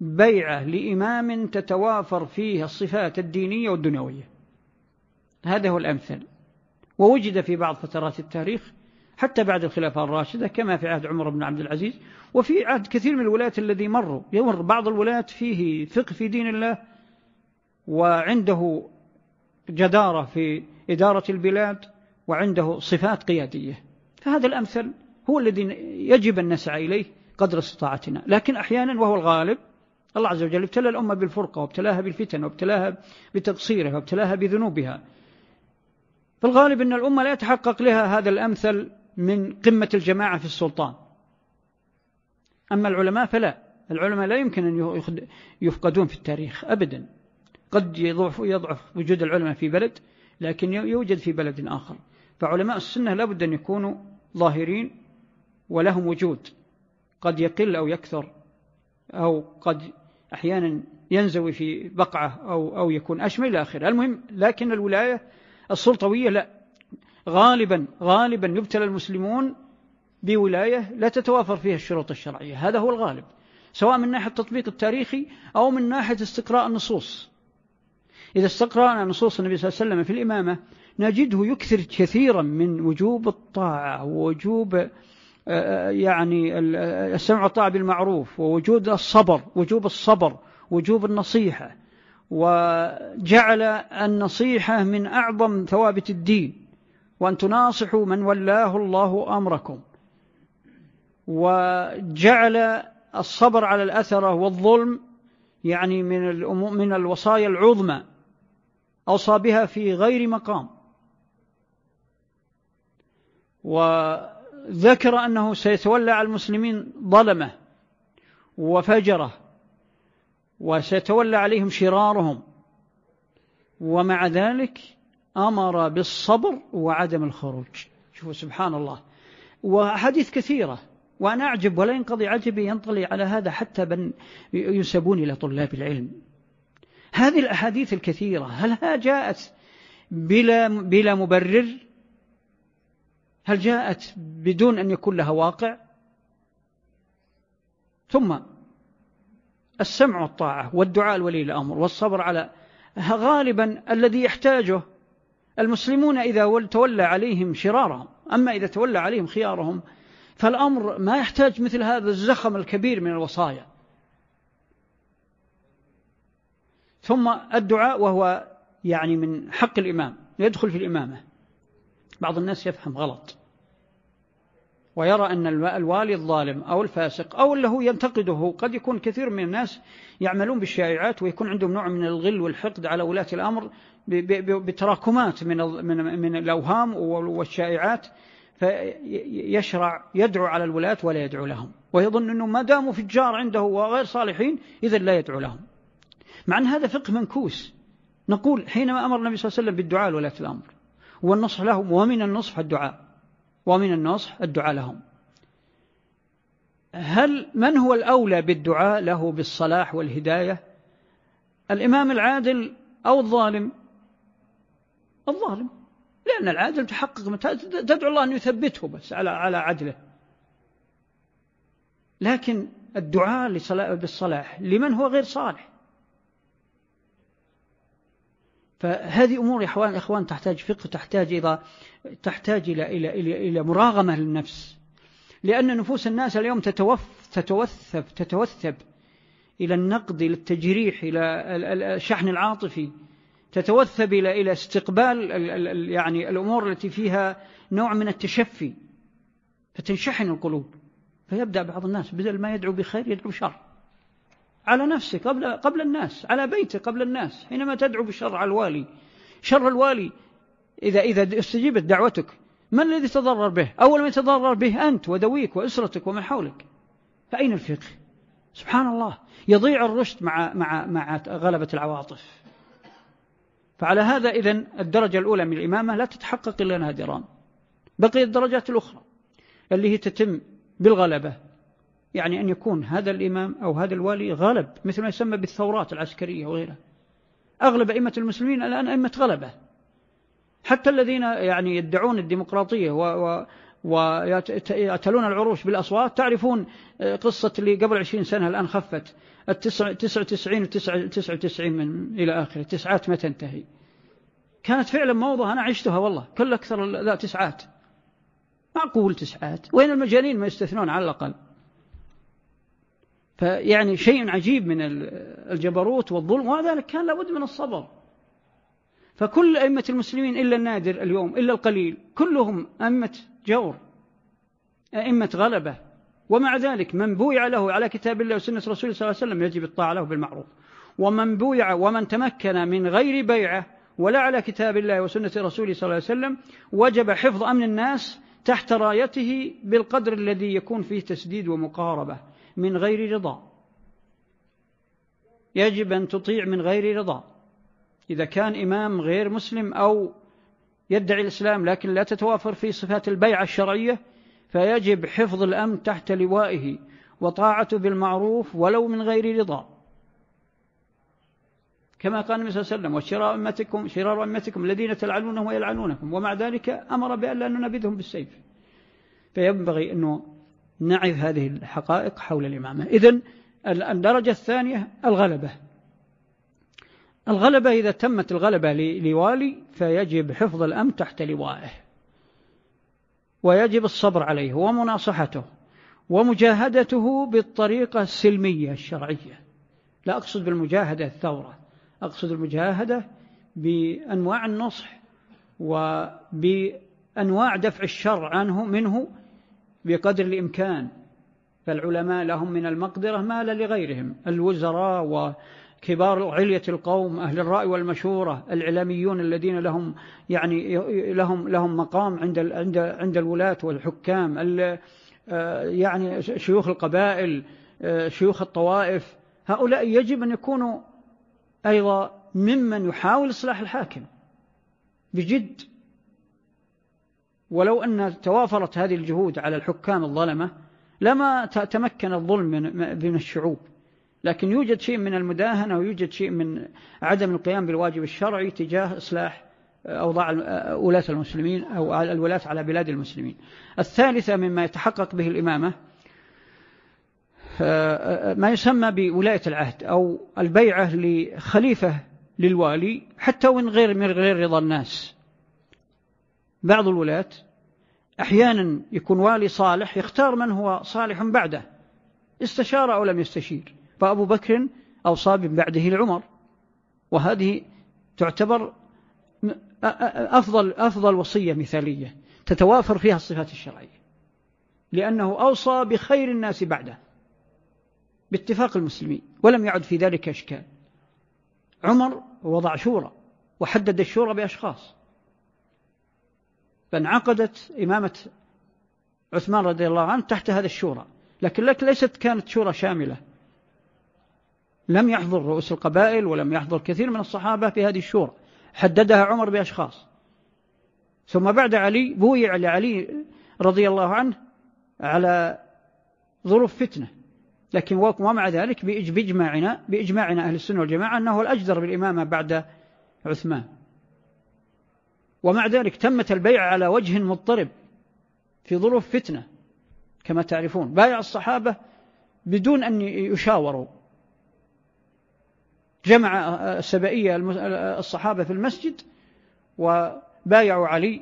بيعة لإمام تتوافر فيه الصفات الدينية والدنيوية. هذا هو الأمثل. ووجد في بعض فترات التاريخ حتى بعد الخلافة الراشدة كما في عهد عمر بن عبد العزيز وفي عهد كثير من الولاة الذي مروا. يمر بعض الولاة فيه فقه في دين الله وعنده جدارة في إدارة البلاد وعنده صفات قيادية. فهذا الأمثل هو الذي يجب أن نسعى إليه قدر استطاعتنا. لكن أحيانا وهو الغالب الله عز وجل ابتلى الأمة بالفرقة وابتلاها بالفتن وابتلاها بتقصيرها وابتلاها بذنوبها. فالغالب أن الأمة لا يتحقق لها هذا الأمثل من قمة الجماعة في السلطان. أما العلماء فلا. العلماء لا يمكن أن يفقدون في التاريخ أبدا. قد يضعف, يضعف وجود العلماء في بلد لكن يوجد في بلد آخر. فعلماء السنة لابد أن يكونوا ظاهرين ولهم وجود. قد يقل أو يكثر أو قد أحيانا ينزوي في بقعة أو, أو يكون أشمل إلى آخره. المهم لكن الولاية السلطوية لا. غالبا غالبا يبتلى المسلمون بولاية لا تتوافر فيها الشروط الشرعية. هذا هو الغالب سواء من ناحية التطبيق التاريخي أو من ناحية استقراء النصوص. إذا استقرأنا نصوص النبي صلى الله عليه وسلم في الإمامة نجده يكثر كثيرا من وجوب الطاعة ووجوب آه، آه، يعني السمع والطاعة بالمعروف ووجود الصبر وجوب الصبر وجوب النصيحة. وجعل النصيحة من أعظم ثوابت الدين. وأن تناصحوا من ولاه الله أمركم. وجعل الصبر على الأثرة والظلم يعني من من الوصايا العظمى. أوصى بها في غير مقام. وذكر أنه سيتولى على المسلمين ظلمه وفجره وسيتولى عليهم شرارهم. ومع ذلك أمر بالصبر وعدم الخروج. شوفوا سبحان الله. وحديث كثيرة وأنا أعجب ولا ينقضي عجبي ينطلي على هذا حتى بن ينسبون إلى طلاب العلم. هذه الأحاديث الكثيرة هل جاءت بلا, بلا مبرر؟ هل جاءت بدون أن يكون لها واقع؟ ثم السمع والطاعة والدعاء لولي الأمر والصبر على غالبا الذي يحتاجه المسلمون إذا تولى عليهم شرارهم. أما إذا تولى عليهم خيارهم فالأمر ما يحتاج مثل هذا الزخم الكبير من الوصايا. ثم الدعاء وهو يعني من حق الإمام يدخل في الإمامة. بعض الناس يفهم غلط. ويرى أن الوالي الظالم أو الفاسق أو اللي هو ينتقده قد يكون كثير من الناس يعملون بالشائعات ويكون عندهم نوع من الغل والحقد على ولاة الأمر بتراكمات من من الأوهام والشائعات. فيشرع يدعو على الولاة ولا يدعو لهم. ويظن أنه ما داموا في الجار عنده وغير صالحين إذا لا يدعو لهم. مع أن هذا فقه منكوس. نقول حينما أمر النبي صلى الله عليه وسلم بالدعاء لولاة الأمر والنصح لهم ومن النصح الدعاء ومن النصح الدعاء لهم. هل من هو الأولى بالدعاء له بالصلاح والهداية؟ الإمام العادل أو الظالم؟ الظالم. لأن العادل تحقق تدعو الله أن يثبته بس على على عدله. لكن الدعاء بالصلاح لمن هو غير صالح؟ فهذه أمور يا إخوان إخوان تحتاج فقه تحتاج إلى تحتاج إلى إلى إلى إلى مراغمة للنفس. لأن نفوس الناس اليوم تتوف تتوثب تتوثب إلى النقد إلى التجريح إلى الشحن العاطفي. تتوثب إلى إلى استقبال يعني الأمور التي فيها نوع من التشفي. فتنشحن القلوب. فيبدأ بعض الناس بدل ما يدعو بخير يدعو شر. على نفسه قبل قبل الناس على بيته قبل الناس حينما تدعو بالشر على الوالي. شر الوالي إذا إذا استجيبت دعوتك من الذي تضرر به؟ أول من يتضرر به أنت ودويك وأسرتك ومن حولك. فأين الفقه؟ سبحان الله. يضيع الرشد مع مع مع غلبة العواطف. فعلى هذا إذن الدرجة الأولى من الإمامة لا تتحقق إلا نادرا. بقي الدرجات الأخرى اللي هي تتم بالغلبة. يعني أن يكون هذا الإمام أو هذا الوالي غلب مثل ما يسمى بالثورات العسكرية وغيرها. أغلب أئمة المسلمين الآن أئمة غلبة. حتى الذين يعني يدعون الديمقراطية و ويأتلون العروش بالأصوات تعرفون قصة اللي قبل عشرين سنة الآن خفت. التسع تسع وتسعين وتسع وتسعين من إلى آخره. التسعات ما تنتهي كانت فعلا موضة أنا عشتها والله. كل أكثر لا تسعات. معقول تسعات؟ وين المجانين ما يستثنون على الأقل؟ فيعني شيء عجيب من الجبروت والظلم وهذا كان لابد من الصبر. فكل أئمة المسلمين إلا النادر اليوم إلا القليل كلهم أئمة جور أئمة غلبة. ومع ذلك من بويع له على كتاب الله وسنة رسوله صلى الله عليه وسلم يجب الطاعة له بالمعروف. ومن بويع ومن تمكن من غير بيعة ولا على كتاب الله وسنة رسوله صلى الله عليه وسلم وجب حفظ أمن الناس تحت رايته بالقدر الذي يكون فيه تسديد ومقاربة. من غير رضا. يجب أن تطيع من غير رضا. إذا كان إمام غير مسلم أو يدعي الإسلام لكن لا تتوافر في صفات البيعة الشرعية فيجب حفظ الأمن تحت لوائه وطاعته بالمعروف ولو من غير رضا. كما قال النبي صلى الله عليه وسلم وشرار أمتكم شرار أمتكم الذين تلعنونهم ويلعنونكم. ومع ذلك أمر بأن لا ننبذهم بالسيف. فينبغي أنه نعرف هذه الحقائق حول الإمامة. إذن الدرجة الثانية الغلبة. الغلبة إذا تمت الغلبة لوالي فيجب حفظ الأمن تحت لوائه. ويجب الصبر عليه ومناصحته ومجاهدته بالطريقة السلمية الشرعية. لا أقصد بالمجاهدة الثورة. أقصد المجاهدة بأنواع النصح وبأنواع دفع الشر عنه منه بقدر الإمكان. فالعلماء لهم من المقدرة ما لا لغيرهم. الوزراء وكبار علية القوم أهل الرأي والمشورة الإعلاميون الذين لهم يعني لهم لهم مقام عند عند عند الولاة والحكام يعني شيوخ القبائل شيوخ الطوائف. هؤلاء يجب أن يكونوا أيضا ممن يحاول إصلاح الحاكم بجد. ولو أن توافرت هذه الجهود على الحكام الظلمة لما تمكن الظلم من الشعوب. لكن يوجد شيء من المداهنة ويوجد شيء من عدم القيام بالواجب الشرعي تجاه إصلاح أوضاع ولاة المسلمين أو الولاة على بلاد المسلمين. الثالثة مما يتحقق به الإمامة ما يسمى بولاية العهد أو البيعة لخليفة للوالي حتى وإن غير من غير رضا الناس. بعض الولاة أحيانا يكون والي صالح يختار من هو صالح بعده استشار أو لم يستشير فأبو بكر أوصى من بعده لعمر وهذه تعتبر أفضل, أفضل وصية مثالية تتوافر فيها الصفات الشرعية. لأنه أوصى بخير الناس بعده باتفاق المسلمين ولم يعد في ذلك إشكال. عمر وضع شورى وحدد الشورى بأشخاص. فانعقدت إمامة عثمان رضي الله عنه تحت هذا الشورى لكن لك ليست كانت شورى شاملة. لم يحضر رؤوس القبائل ولم يحضر كثير من الصحابة في هذه الشورى. حددها عمر بأشخاص. ثم بعد علي بويع لعلي رضي الله عنه على ظروف فتنة. لكن ومع ذلك بإجماعنا بإجماعنا أهل السنة والجماعة أنه الأجدر بالإمامة بعد عثمان. ومع ذلك تمت البيع على وجه مضطرب في ظروف فتنة كما تعرفون. بايع الصحابة بدون أن يشاوروا. جمع السبائية الصحابة في المسجد وبايعوا علي.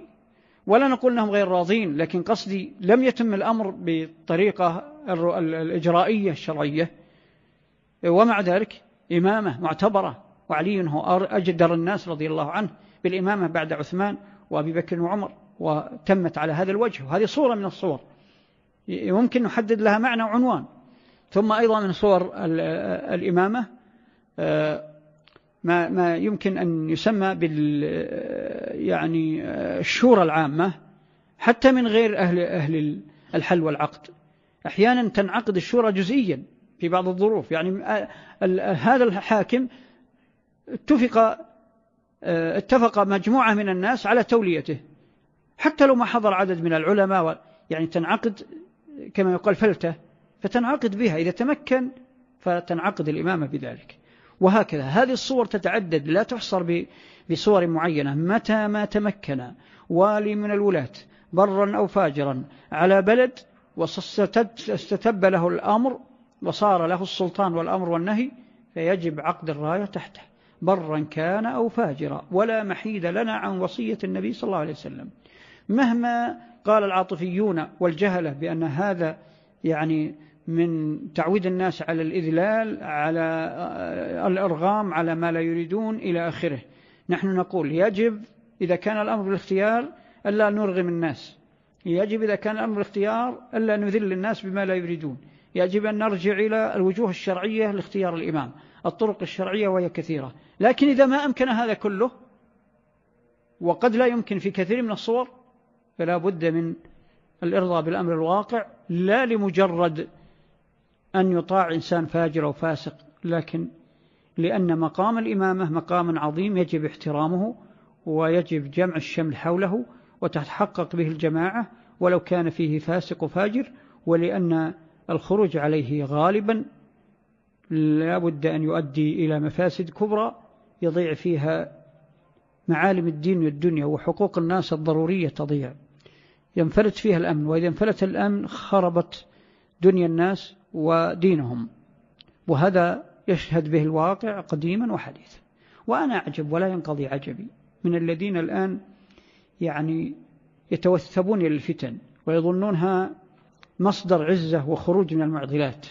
ولا نقول أنهم غير راضين لكن قصدي لم يتم الأمر بالطريقة الإجرائية الشرعية. ومع ذلك إمامة معتبرة وعلي هو أجدر الناس رضي الله عنه. بالإمامة بعد عثمان وأبي بكر وعمر وتمت على هذا الوجه. وهذه صورة من الصور. يمكن نحدد لها معنى وعنوان. ثم أيضا من صور الإمامة ما ما يمكن أن يسمى بال يعني الشورى العامة حتى من غير أهل أهل الحل والعقد. أحيانا تنعقد الشورى جزئيا في بعض الظروف. يعني هذا الحاكم اتفق اتفق مجموعة من الناس على توليته. حتى لو ما حضر عدد من العلماء يعني تنعقد كما يقال فلتة فتنعقد بها. إذا تمكن فتنعقد الإمامة بذلك. وهكذا. هذه الصور تتعدد. لا تحصر بصور معينة. متى ما تمكن. والي من الولاة. برا أو فاجرا. على بلد واستتب له الأمر وصار له السلطان والأمر والنهي فيجب عقد الراية تحته. برا كان أو فاجرا ولا محيد لنا عن وصية النبي صلى الله عليه وسلم. مهما قال العاطفيون والجهلة بأن هذا يعني من تعويد الناس على الإذلال على الإرغام على ما لا يريدون إلى آخره. نحن نقول يجب إذا كان الأمر بالاختيار ألا نرغم الناس. يجب إذا كان الأمر بالاختيار ألا نذل الناس بما لا يريدون. يجب أن نرجع إلى الوجوه الشرعية لاختيار الإمام. الطرق الشرعية وهي كثيرة. لكن إذا ما أمكن هذا كله وقد لا يمكن في كثير من الصور فلا بد من الإرضاء بالأمر الواقع لا لمجرد أن يطاع إنسان فاجر أو فاسق لكن لأن مقام الإمامة مقام عظيم يجب احترامه ويجب جمع الشمل حوله وتتحقق به الجماعة ولو كان فيه فاسق وفاجر ولأن الخروج عليه غالبا لا بد أن يؤدي إلى مفاسد كبرى يضيع فيها معالم الدين والدنيا وحقوق الناس الضرورية تضيع. ينفلت فيها الأمن وإذا انفلت الأمن خربت دنيا الناس ودينهم. وهذا يشهد به الواقع قديما وحديثا. وأنا أعجب ولا ينقضي عجبي من الذين الآن يعني يتوثبون إلى الفتن ويظنونها مصدر عزة وخروج من المعضلات.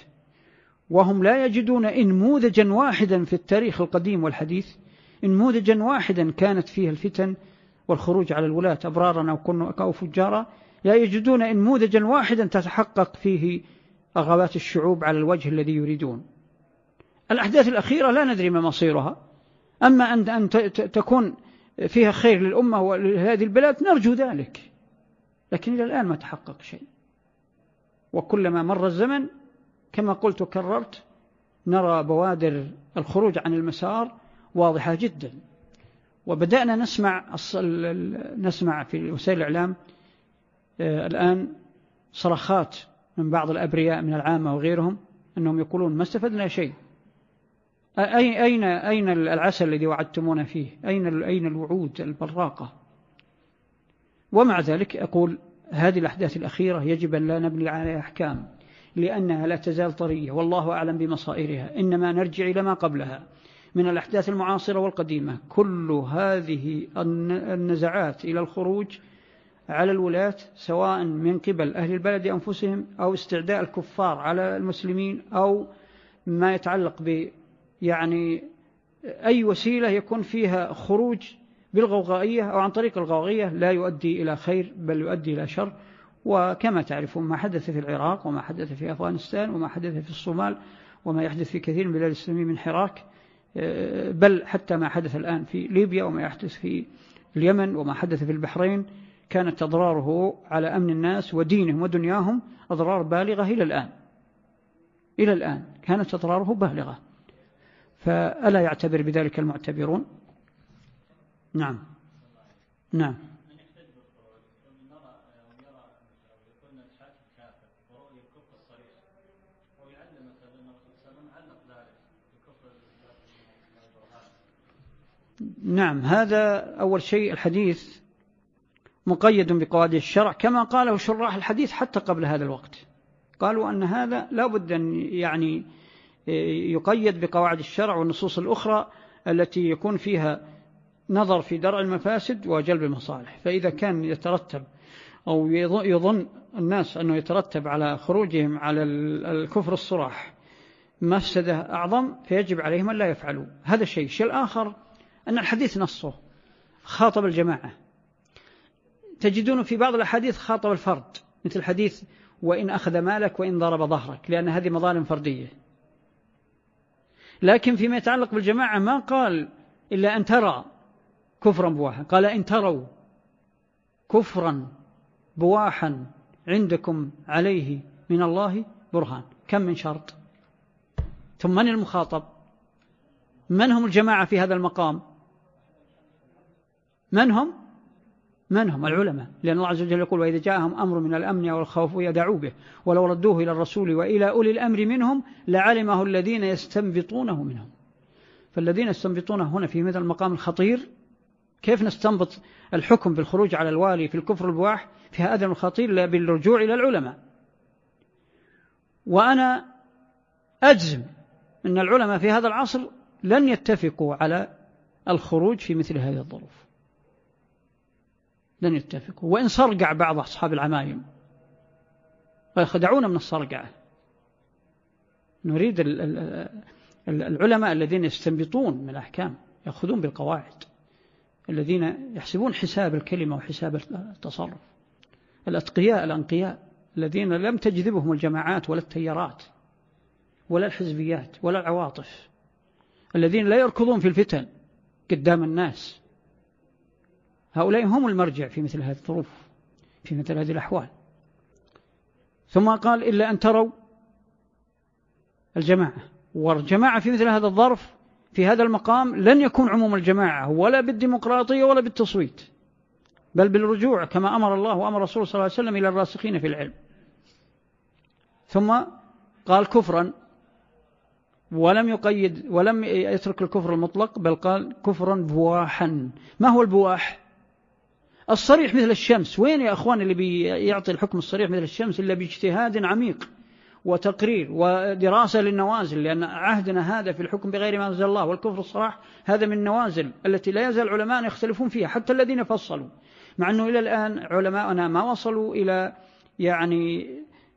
وهم لا يجدون انموذجا واحدا في التاريخ القديم والحديث انموذجا واحدا كانت فيه الفتن والخروج على الولاة أبرارا أو فجارا لا يجدون انموذجا واحدا تتحقق فيه رغبات الشعوب على الوجه الذي يريدون. الأحداث الأخيرة لا ندري ما مصيرها. أما أن تكون فيها خير للأمة ولهذه البلاد نرجو ذلك. لكن إلى الآن ما تحقق شيء. وكلما مر الزمن كما قلت وكررت نرى بوادر الخروج عن المسار واضحة جدا. وبدأنا نسمع نسمع في وسائل الإعلام آه، الآن صرخات من بعض الأبرياء من العامة وغيرهم أنهم يقولون ما استفدنا شيء. أين أين العسل الذي وعدتمونا فيه؟ أين أين الوعود البراقة؟ ومع ذلك أقول هذه الأحداث الأخيرة يجب أن لا نبني عليها أحكام. لأنها لا تزال طرية والله أعلم بمصائرها. إنما نرجع إلى ما قبلها من الأحداث المعاصرة والقديمة. كل هذه النزعات إلى الخروج على الولاة سواء من قبل أهل البلد أنفسهم أو استعداء الكفار على المسلمين أو ما يتعلق ب يعني أي وسيلة يكون فيها خروج بالغوغائية أو عن طريق الغوغية لا يؤدي إلى خير بل يؤدي إلى شر. وكما تعرفون ما حدث في العراق وما حدث في أفغانستان وما حدث في الصومال وما يحدث في كثير من البلاد الإسلامية من حراك آه، بل حتى ما حدث الآن في ليبيا وما يحدث في اليمن وما حدث في البحرين كانت أضراره على أمن الناس ودينهم ودنياهم أضرار بالغة إلى الآن. إلى الآن كانت أضراره بالغة. فألا يعتبر بذلك المعتبرون؟ نعم. نعم. نعم هذا أول شيء الحديث مقيد بقواعد الشرع كما قاله شراح الحديث حتى قبل هذا الوقت. قالوا أن هذا لا بد أن يعني يقيد بقواعد الشرع والنصوص الأخرى التي يكون فيها نظر في درع المفاسد وجلب المصالح. فإذا كان يترتب أو يظن الناس أنه يترتب على خروجهم على الكفر الصراح مفسدة أعظم فيجب عليهم أن لا يفعلوا. هذا الشيء الشيء الآخر أن الحديث نصه خاطب الجماعة. تجدون في بعض الأحاديث خاطب الفرد مثل حديث وإن أخذ مالك وإن ضرب ظهرك لأن هذه مظالم فردية. لكن فيما يتعلق بالجماعة ما قال إلا أن ترى كفرا بواحا قال إن تروا كفرا بواحا عندكم عليه من الله برهان. كم من شرط؟ ثم من المخاطب؟ من هم الجماعة في هذا المقام؟ من هم؟ من هم؟ العلماء. لأن الله عز وجل يقول وإذا جاءهم أمر من الأمن أو الخوف يدعوا به ولو ردوه إلى الرسول وإلى أولي الأمر منهم لعلمه الذين يستنبطونه منهم. فالذين يستنبطونه هنا في مثل المقام الخطير كيف نستنبط الحكم بالخروج على الوالي في الكفر البواح في هذا الخطير لا بالرجوع إلى العلماء؟ وأنا أجزم أن العلماء في هذا العصر لن يتفقوا على الخروج في مثل هذه الظروف. لن يتفقوا. وإن صرقع بعض أصحاب العمايم. ويخدعون من الصرقعة نريد العلماء الذين يستنبطون من الأحكام يأخذون بالقواعد. الذين يحسبون حساب الكلمة وحساب التصرف. الأتقياء الأنقياء. الذين لم تجذبهم الجماعات ولا التيارات. ولا الحزبيات ولا العواطف. الذين لا يركضون في الفتن قدام الناس. هؤلاء هم المرجع في مثل هذه الظروف في مثل هذه الأحوال. ثم قال إلا أن تروا الجماعة والجماعة في مثل هذا الظرف في هذا المقام لن يكون عموم الجماعة ولا بالديمقراطية ولا بالتصويت بل بالرجوع كما أمر الله وأمر رسول صلى الله عليه وسلم إلى الراسخين في العلم. ثم قال كفرا ولم يقيد ولم يترك الكفر المطلق بل قال كفرا بواحا. ما هو البواح؟ الصريح مثل الشمس. وين يا أخوان اللي بيعطي الحكم الصريح مثل الشمس؟ إلا باجتهاد عميق وتقرير ودراسة للنوازل لأن عهدنا هذا في الحكم بغير ما أنزل الله والكفر الصراح هذا من النوازل التي لا يزال العلماء يختلفون فيها حتى الذين فصلوا. مع أنه إلى الآن علماءنا ما وصلوا إلى يعني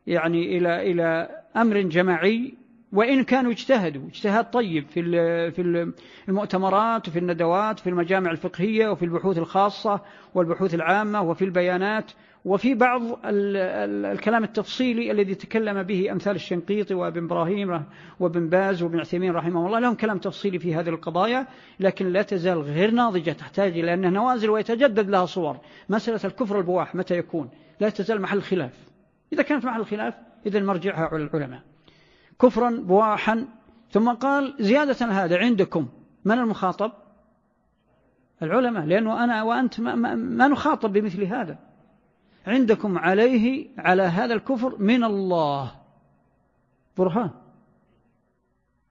يعني إلى إلى أمر جماعي وإن كانوا اجتهدوا اجتهاد طيب في في المؤتمرات وفي الندوات في المجامع الفقهية وفي البحوث الخاصة والبحوث العامة وفي البيانات وفي بعض الكلام التفصيلي الذي تكلم به أمثال الشنقيطي وابن إبراهيم وابن باز وابن عثيمين رحمه الله. لهم كلام تفصيلي في هذه القضايا لكن لا تزال غير ناضجة تحتاج إلى أنها نوازل ويتجدد لها صور. مسألة الكفر البواح متى يكون؟ لا تزال محل خلاف. إذا كانت محل خلاف إذا مرجعها على العلماء. كفرا بواحا. ثم قال زيادة هذا عندكم من المخاطب؟ العلماء لأنه أنا وأنت ما, ما, ما نخاطب بمثل هذا. عندكم عليه على هذا الكفر من الله. برهان.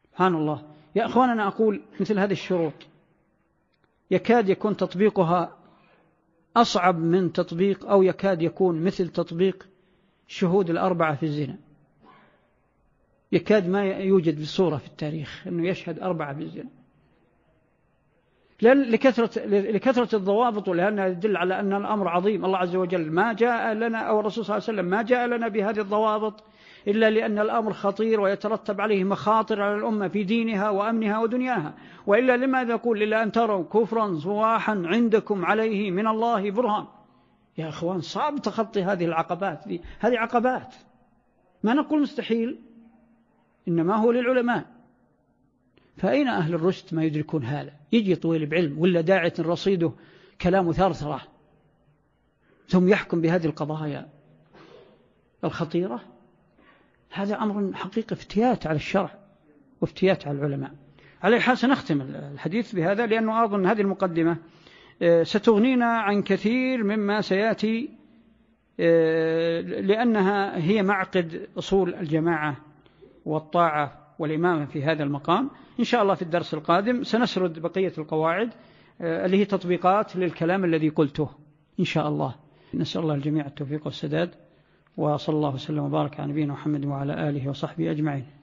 سبحان الله. يا أخواننا أقول مثل هذه الشروط. يكاد يكون تطبيقها أصعب من تطبيق أو يكاد يكون مثل تطبيق شهود الأربعة في الزنا. يكاد ما يوجد بصورة في التاريخ أنه يشهد أربعة بالزنا. لأن لكثرة, لكثرة الضوابط ولأنها تدل على أن الأمر عظيم. الله عز وجل ما جاء لنا أو الرسول صلى الله عليه وسلم ما جاء لنا بهذه الضوابط إلا لأن الأمر خطير ويترتب عليه مخاطر على الأمة في دينها وأمنها ودنياها. وإلا لماذا يقول إلا أن تروا كفرا صواحا عندكم عليه من الله برهان؟ يا أخوان صعب تخطي هذه العقبات. هذه عقبات. ما نقول مستحيل. إنما هو للعلماء. فأين أهل الرشد ما يدركون هذا؟ يجي طويل بعلم ولا داعية رصيده كلام ثرثرة. ثم يحكم بهذه القضايا. الخطيرة؟ هذا أمر حقيقة افتيات على الشرع وافتيات على العلماء. على حال سنختم الحديث بهذا لأنه أظن هذه المقدمة آه، ستغنينا عن كثير مما سيأتي آه، لأنها هي معقد أصول الجماعة. والطاعة والإمامة في هذا المقام. إن شاء الله في الدرس القادم سنسرد بقية القواعد آه، اللي هي تطبيقات للكلام الذي قلته. إن شاء الله. نسأل الله الجميع التوفيق والسداد وصلى الله وسلم وبارك على نبينا محمد وعلى آله وصحبه أجمعين.